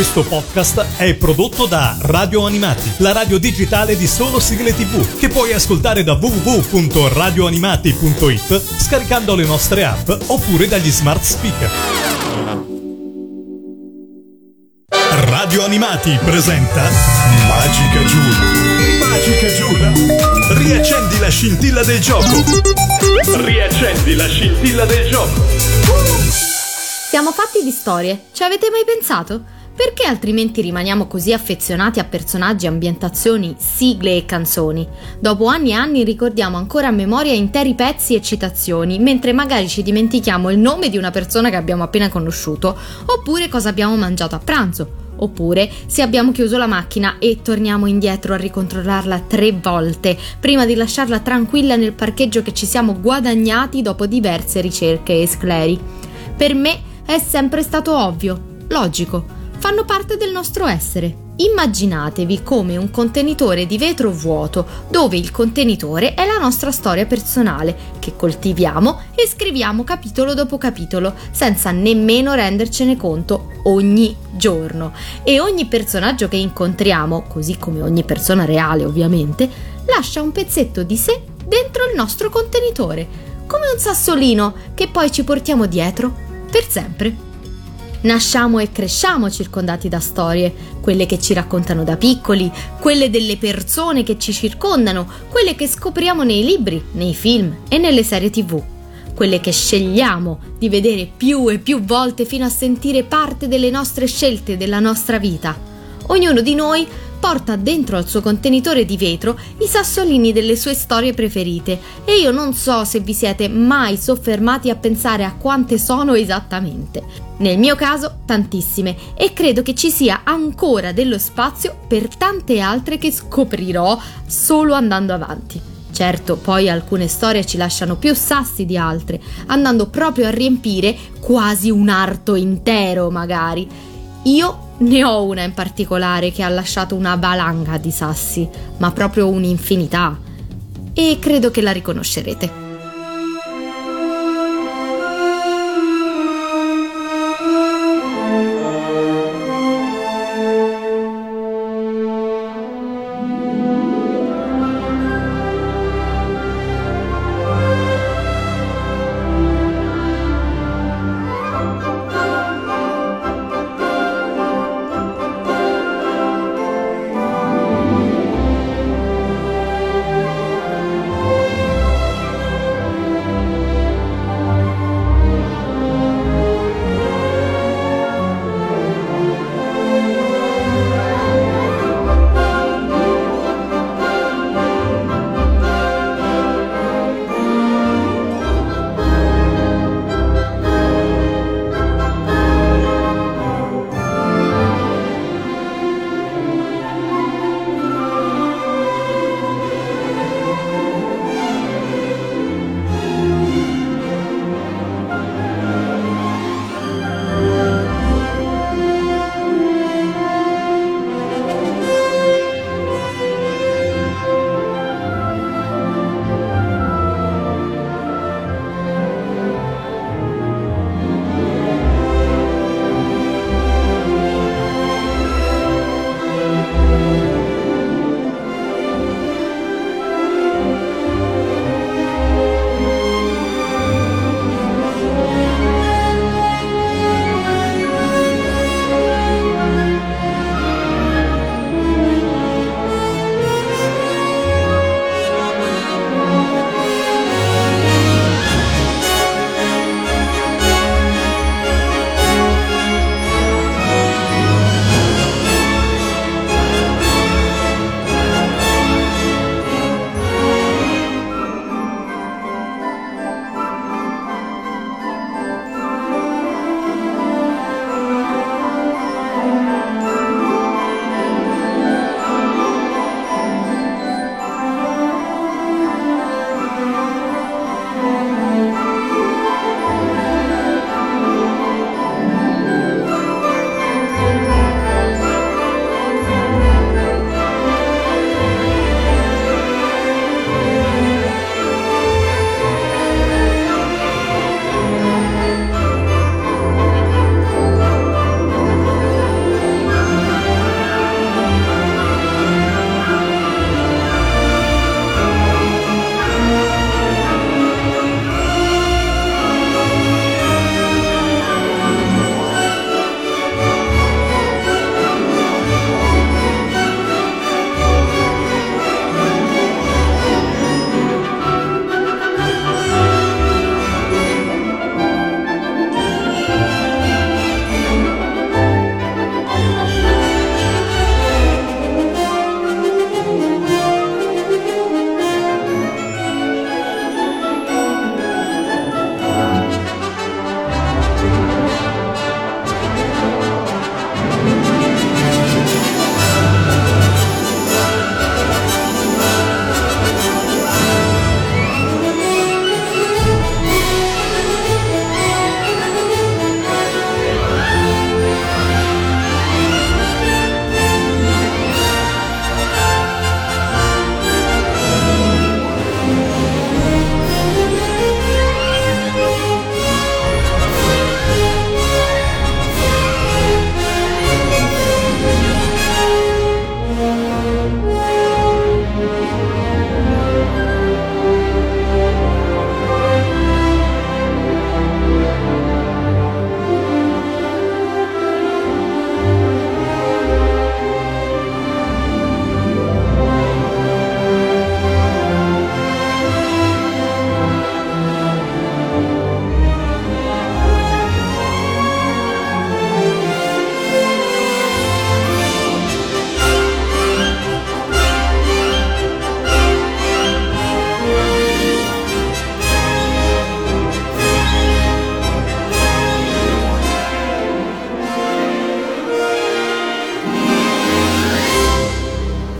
Questo podcast è prodotto da Radio Animati, la radio digitale di solo sigle tv, che puoi ascoltare da www.radioanimati.it scaricando le nostre app oppure dagli smart speaker. Radio Animati presenta Magica Giulia. Magica Giulia. Riaccendi la scintilla del gioco. Riaccendi la scintilla del gioco. Siamo fatti di storie, ci avete mai pensato? Perché altrimenti rimaniamo così affezionati a personaggi, ambientazioni, sigle e canzoni? Dopo anni e anni ricordiamo ancora a memoria interi pezzi e citazioni, mentre magari ci dimentichiamo il nome di una persona che abbiamo appena conosciuto, oppure cosa abbiamo mangiato a pranzo, oppure se abbiamo chiuso la macchina e torniamo indietro a ricontrollarla tre volte prima di lasciarla tranquilla nel parcheggio che ci siamo guadagnati dopo diverse ricerche e scleri. Per me è sempre stato ovvio, logico fanno parte del nostro essere. Immaginatevi come un contenitore di vetro vuoto, dove il contenitore è la nostra storia personale, che coltiviamo e scriviamo capitolo dopo capitolo, senza nemmeno rendercene conto ogni giorno. E ogni personaggio che incontriamo, così come ogni persona reale ovviamente, lascia un pezzetto di sé dentro il nostro contenitore, come un sassolino che poi ci portiamo dietro per sempre. Nasciamo e cresciamo circondati da storie, quelle che ci raccontano da piccoli, quelle delle persone che ci circondano, quelle che scopriamo nei libri, nei film e nelle serie tv, quelle che scegliamo di vedere più e più volte fino a sentire parte delle nostre scelte della nostra vita. Ognuno di noi porta dentro al suo contenitore di vetro i sassolini delle sue storie preferite e io non so se vi siete mai soffermati a pensare a quante sono esattamente. Nel mio caso tantissime e credo che ci sia ancora dello spazio per tante altre che scoprirò solo andando avanti. Certo, poi alcune storie ci lasciano più sassi di altre, andando proprio a riempire quasi un arto intero magari. Io ne ho una in particolare che ha lasciato una valanga di sassi, ma proprio un'infinità. E credo che la riconoscerete.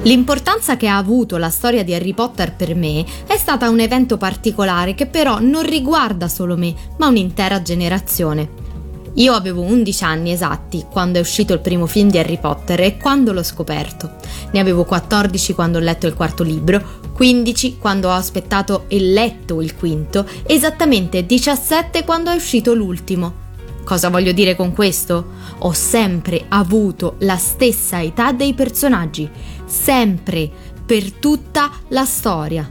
L'importanza che ha avuto la storia di Harry Potter per me è stata un evento particolare che però non riguarda solo me, ma un'intera generazione. Io avevo 11 anni esatti quando è uscito il primo film di Harry Potter e quando l'ho scoperto. Ne avevo 14 quando ho letto il quarto libro, 15 quando ho aspettato e letto il quinto, esattamente 17 quando è uscito l'ultimo. Cosa voglio dire con questo? Ho sempre avuto la stessa età dei personaggi, sempre, per tutta la storia.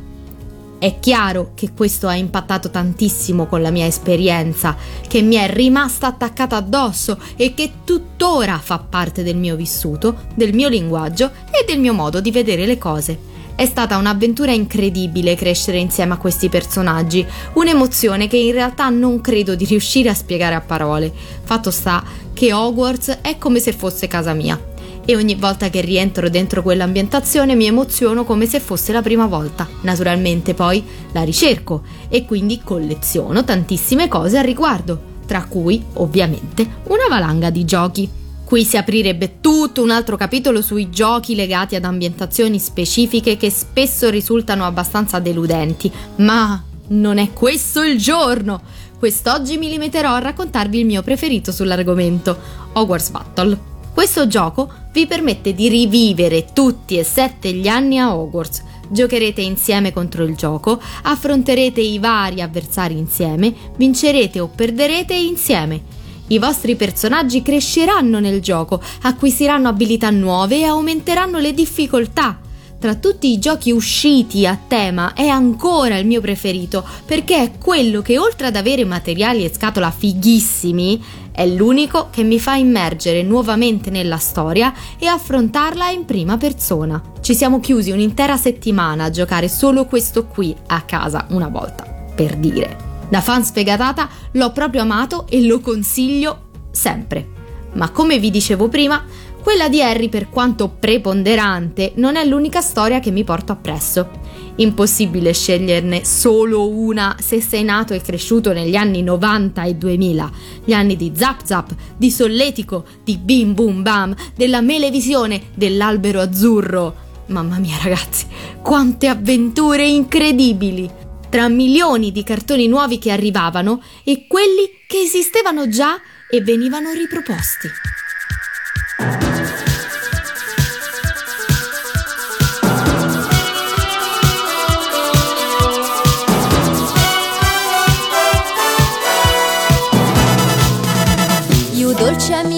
È chiaro che questo ha impattato tantissimo con la mia esperienza, che mi è rimasta attaccata addosso e che tuttora fa parte del mio vissuto, del mio linguaggio e del mio modo di vedere le cose. È stata un'avventura incredibile crescere insieme a questi personaggi, un'emozione che in realtà non credo di riuscire a spiegare a parole. Fatto sta che Hogwarts è come se fosse casa mia e ogni volta che rientro dentro quell'ambientazione mi emoziono come se fosse la prima volta. Naturalmente poi la ricerco e quindi colleziono tantissime cose al riguardo, tra cui ovviamente una valanga di giochi. Qui si aprirebbe tutto un altro capitolo sui giochi legati ad ambientazioni specifiche che spesso risultano abbastanza deludenti, ma non è questo il giorno! Quest'oggi mi limiterò a raccontarvi il mio preferito sull'argomento, Hogwarts Battle. Questo gioco vi permette di rivivere tutti e sette gli anni a Hogwarts. Giocherete insieme contro il gioco, affronterete i vari avversari insieme, vincerete o perderete insieme. I vostri personaggi cresceranno nel gioco, acquisiranno abilità nuove e aumenteranno le difficoltà. Tra tutti i giochi usciti a tema è ancora il mio preferito perché è quello che oltre ad avere materiali e scatola fighissimi è l'unico che mi fa immergere nuovamente nella storia e affrontarla in prima persona. Ci siamo chiusi un'intera settimana a giocare solo questo qui a casa una volta, per dire. Da fan sfegatata l'ho proprio amato e lo consiglio sempre. Ma come vi dicevo prima, quella di Harry, per quanto preponderante, non è l'unica storia che mi porto appresso. Impossibile sceglierne solo una se sei nato e cresciuto negli anni 90 e 2000, gli anni di Zap Zap, di Solletico, di Bim Bum Bam, della Melevisione, dell'albero azzurro. Mamma mia ragazzi, quante avventure incredibili! Tra milioni di cartoni nuovi che arrivavano e quelli che esistevano già e venivano riproposti.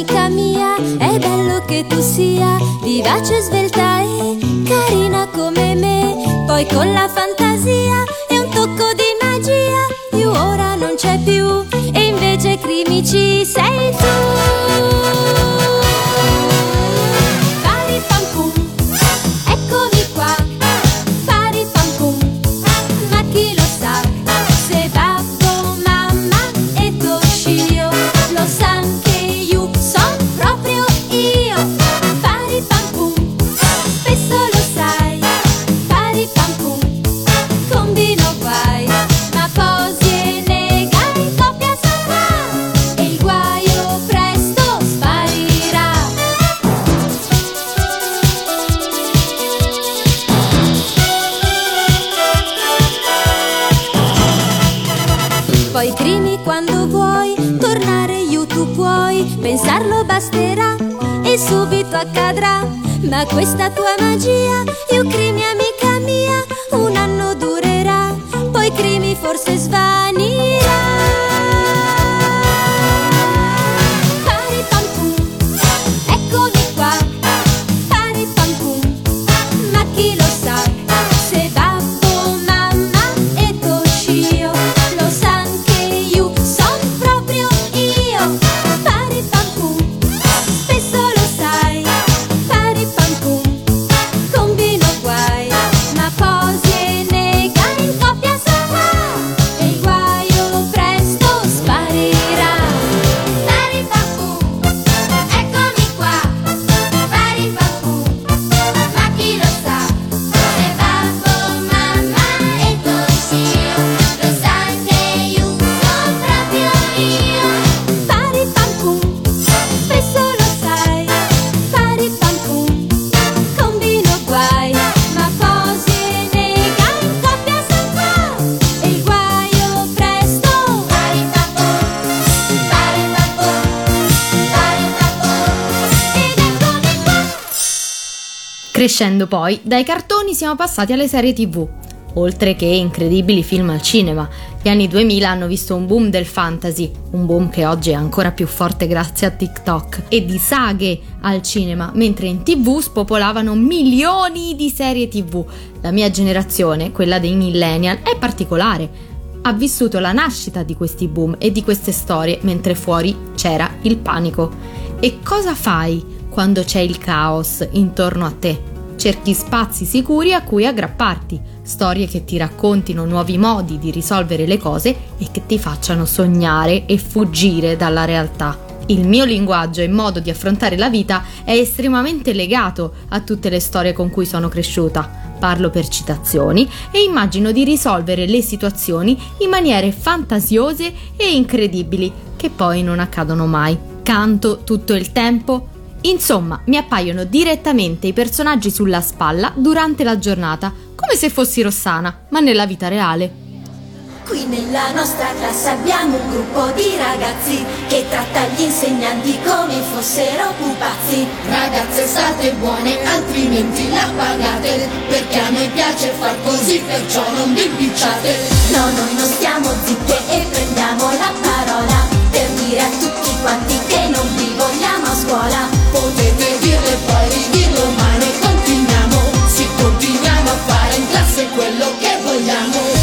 Amica mia, è bello che tu sia vivace, svelta e carina come me. Poi con la fantasia e un tocco di magia, più ora non c'è più, e invece crimici sei accadrà, ma questa tua magia, io crimi amica mia, un anno durerà, poi crimi forse svanirà. Crescendo poi, dai cartoni siamo passati alle serie tv, oltre che incredibili film al cinema. Gli anni 2000 hanno visto un boom del fantasy, un boom che oggi è ancora più forte grazie a TikTok, e di saghe al cinema, mentre in tv spopolavano milioni di serie tv. La mia generazione, quella dei millennial, è particolare. Ha vissuto la nascita di questi boom e di queste storie, mentre fuori c'era il panico. E cosa fai quando c'è il caos intorno a te? Cerchi spazi sicuri a cui aggrapparti, storie che ti raccontino nuovi modi di risolvere le cose e che ti facciano sognare e fuggire dalla realtà. Il mio linguaggio e modo di affrontare la vita è estremamente legato a tutte le storie con cui sono cresciuta. Parlo per citazioni e immagino di risolvere le situazioni in maniere fantasiose e incredibili che poi non accadono mai. Canto tutto il tempo, Insomma, mi appaiono direttamente i personaggi sulla spalla durante la giornata, come se fossi Rossana, ma nella vita reale. Qui nella nostra classe abbiamo un gruppo di ragazzi che tratta gli insegnanti come fossero pupazzi. Ragazze state buone, altrimenti la pagate, perché a noi piace far così, perciò non vi impicciate. No, noi non stiamo zitte e prendiamo la parola per dire a tutti quanti che non vi vogliamo a scuola. Potete dirle poi ridirlo ma noi continuiamo. Sì continuiamo a fare in classe quello che vogliamo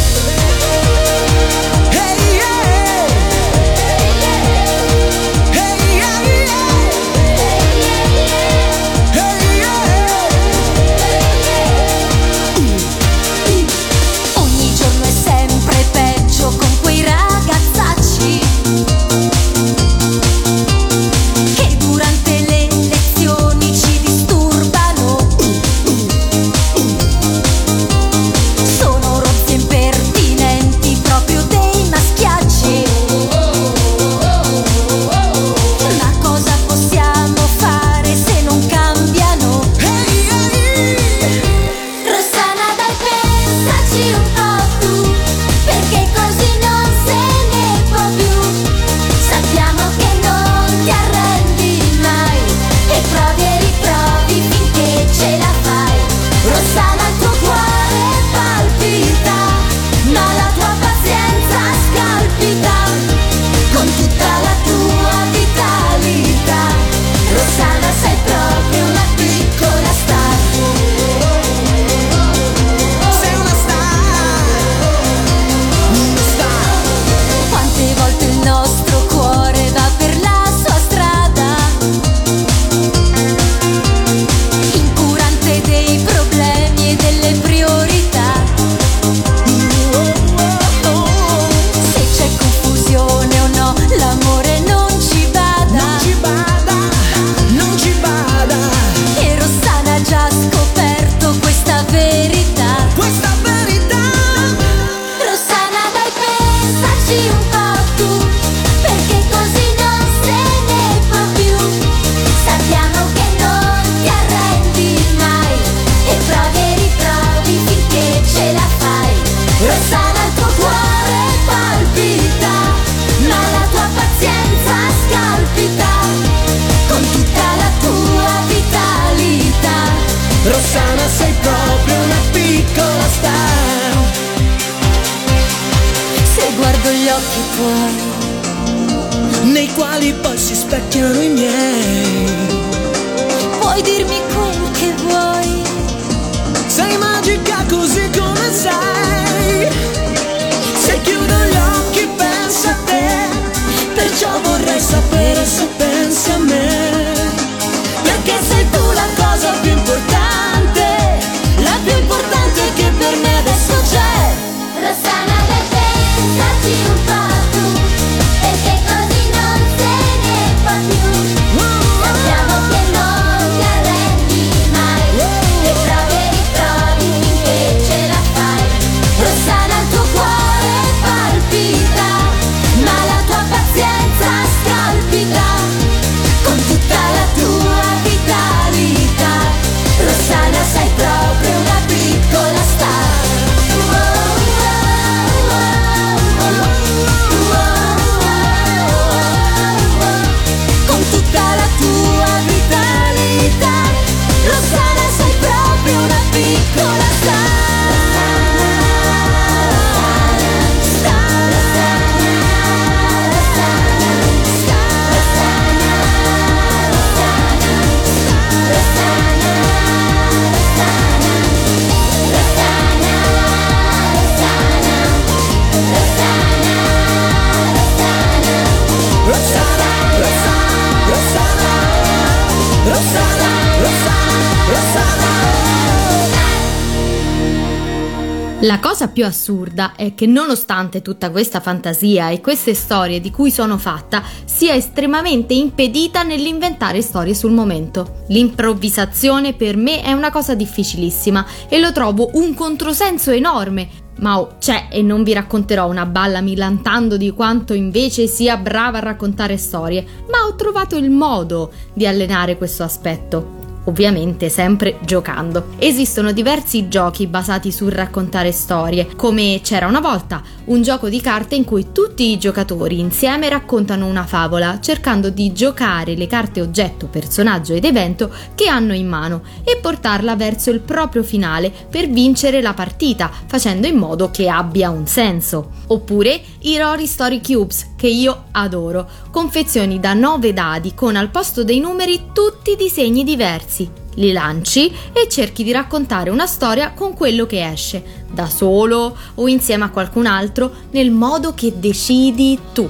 La cosa più assurda è che nonostante tutta questa fantasia e queste storie di cui sono fatta, sia estremamente impedita nell'inventare storie sul momento. L'improvvisazione per me è una cosa difficilissima e lo trovo un controsenso enorme. Ma oh, c'è e non vi racconterò una balla milantando di quanto invece sia brava a raccontare storie, ma ho trovato il modo di allenare questo aspetto ovviamente sempre giocando. Esistono diversi giochi basati sul raccontare storie, come c'era una volta, un gioco di carte in cui tutti i giocatori insieme raccontano una favola, cercando di giocare le carte oggetto, personaggio ed evento che hanno in mano e portarla verso il proprio finale per vincere la partita, facendo in modo che abbia un senso. Oppure i Rory Story Cubes, che io adoro, confezioni da 9 dadi con al posto dei numeri tutti disegni diversi li lanci e cerchi di raccontare una storia con quello che esce, da solo o insieme a qualcun altro, nel modo che decidi tu.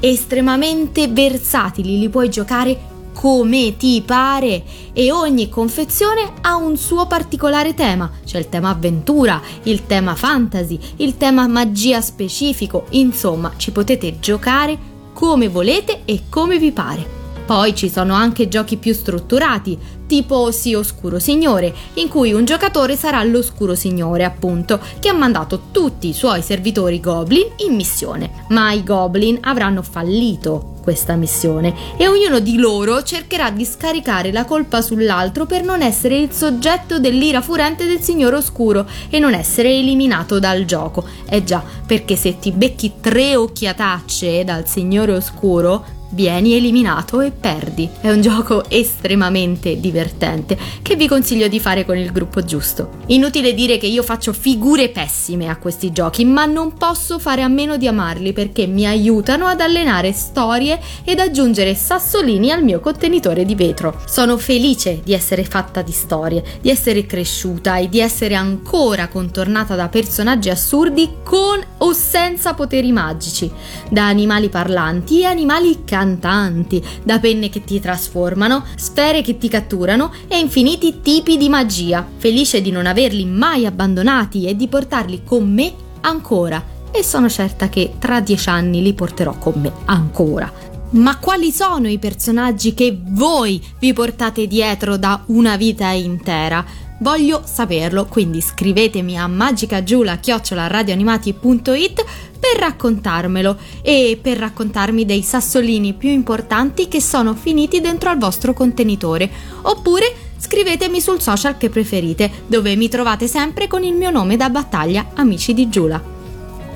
Estremamente versatili, li puoi giocare come ti pare e ogni confezione ha un suo particolare tema. C'è il tema avventura, il tema fantasy, il tema magia specifico, insomma ci potete giocare come volete e come vi pare. Poi ci sono anche giochi più strutturati, tipo Sì Oscuro Signore, in cui un giocatore sarà l'Oscuro Signore, appunto, che ha mandato tutti i suoi servitori goblin in missione. Ma i goblin avranno fallito questa missione e ognuno di loro cercherà di scaricare la colpa sull'altro per non essere il soggetto dell'ira furente del Signore Oscuro e non essere eliminato dal gioco. Eh già, perché se ti becchi tre occhiatacce dal Signore Oscuro, vieni eliminato e perdi. È un gioco estremamente divertente che vi consiglio di fare con il gruppo giusto. Inutile dire che io faccio figure pessime a questi giochi, ma non posso fare a meno di amarli perché mi aiutano ad allenare storie ed aggiungere sassolini al mio contenitore di vetro. Sono felice di essere fatta di storie, di essere cresciuta e di essere ancora contornata da personaggi assurdi con o senza poteri magici, da animali parlanti e animali cani cantanti, da penne che ti trasformano, sfere che ti catturano e infiniti tipi di magia. Felice di non averli mai abbandonati e di portarli con me ancora. E sono certa che tra dieci anni li porterò con me ancora. Ma quali sono i personaggi che voi vi portate dietro da una vita intera? Voglio saperlo, quindi scrivetemi a magicagiula-radioanimati.it per raccontarmelo e per raccontarmi dei sassolini più importanti che sono finiti dentro al vostro contenitore. Oppure scrivetemi sul social che preferite, dove mi trovate sempre con il mio nome da battaglia Amici di Giula.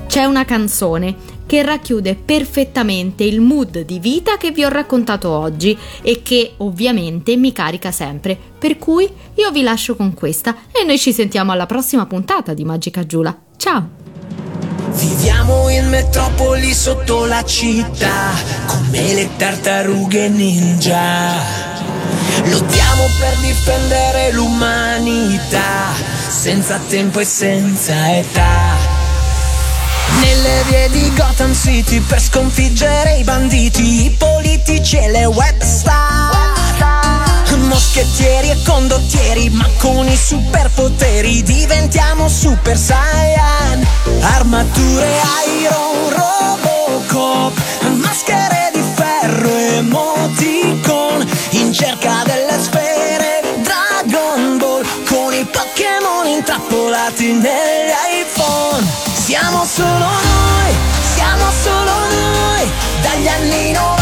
C'è una canzone che racchiude perfettamente il mood di vita che vi ho raccontato oggi e che ovviamente mi carica sempre. Per cui io vi lascio con questa e noi ci sentiamo alla prossima puntata di Magica Giula. Ciao! Viviamo in metropoli sotto la città, come le tartarughe ninja. Lottiamo per difendere l'umanità, senza tempo e senza età. Nelle vie di Gotham City per sconfiggere i banditi, i politici e le webstar. Moschettieri e condottieri, ma con i superpoteri diventiamo super saiyan. Armature Iron Robocop, maschere di ferro e emoticon, in cerca delle sfere Dragon Ball, con i Pokémon intrappolati negli iPhone. Siamo solo solo noi, dagli anni 90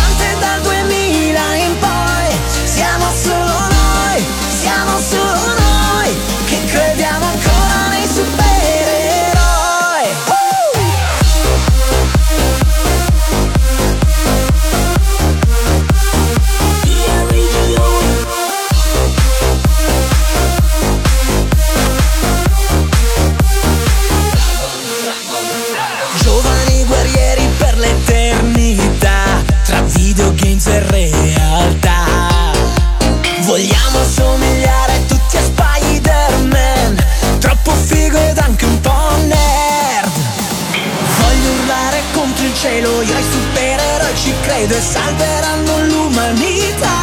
credo e salveranno l'umanità.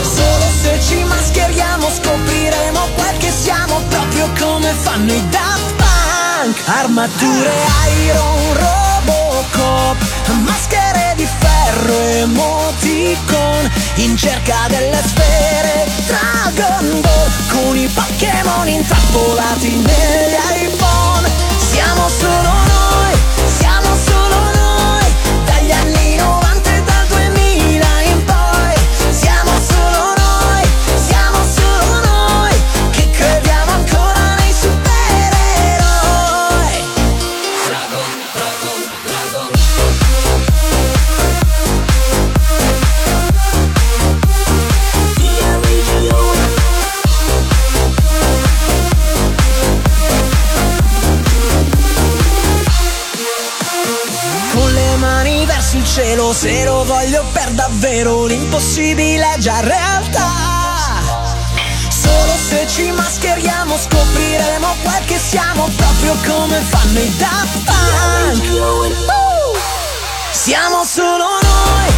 Solo se ci mascheriamo scopriremo quel che siamo proprio come fanno i Daft Punk. Armature Iron Robocop Maschere di ferro emoticon In cerca delle sfere. Dragon Ball Con i Pokémon intrappolati negli iPhone voglio per davvero, l'impossibile è già realtà. Solo se ci mascheriamo scopriremo quel che siamo, proprio come fanno i Daft Punk. Siamo solo noi,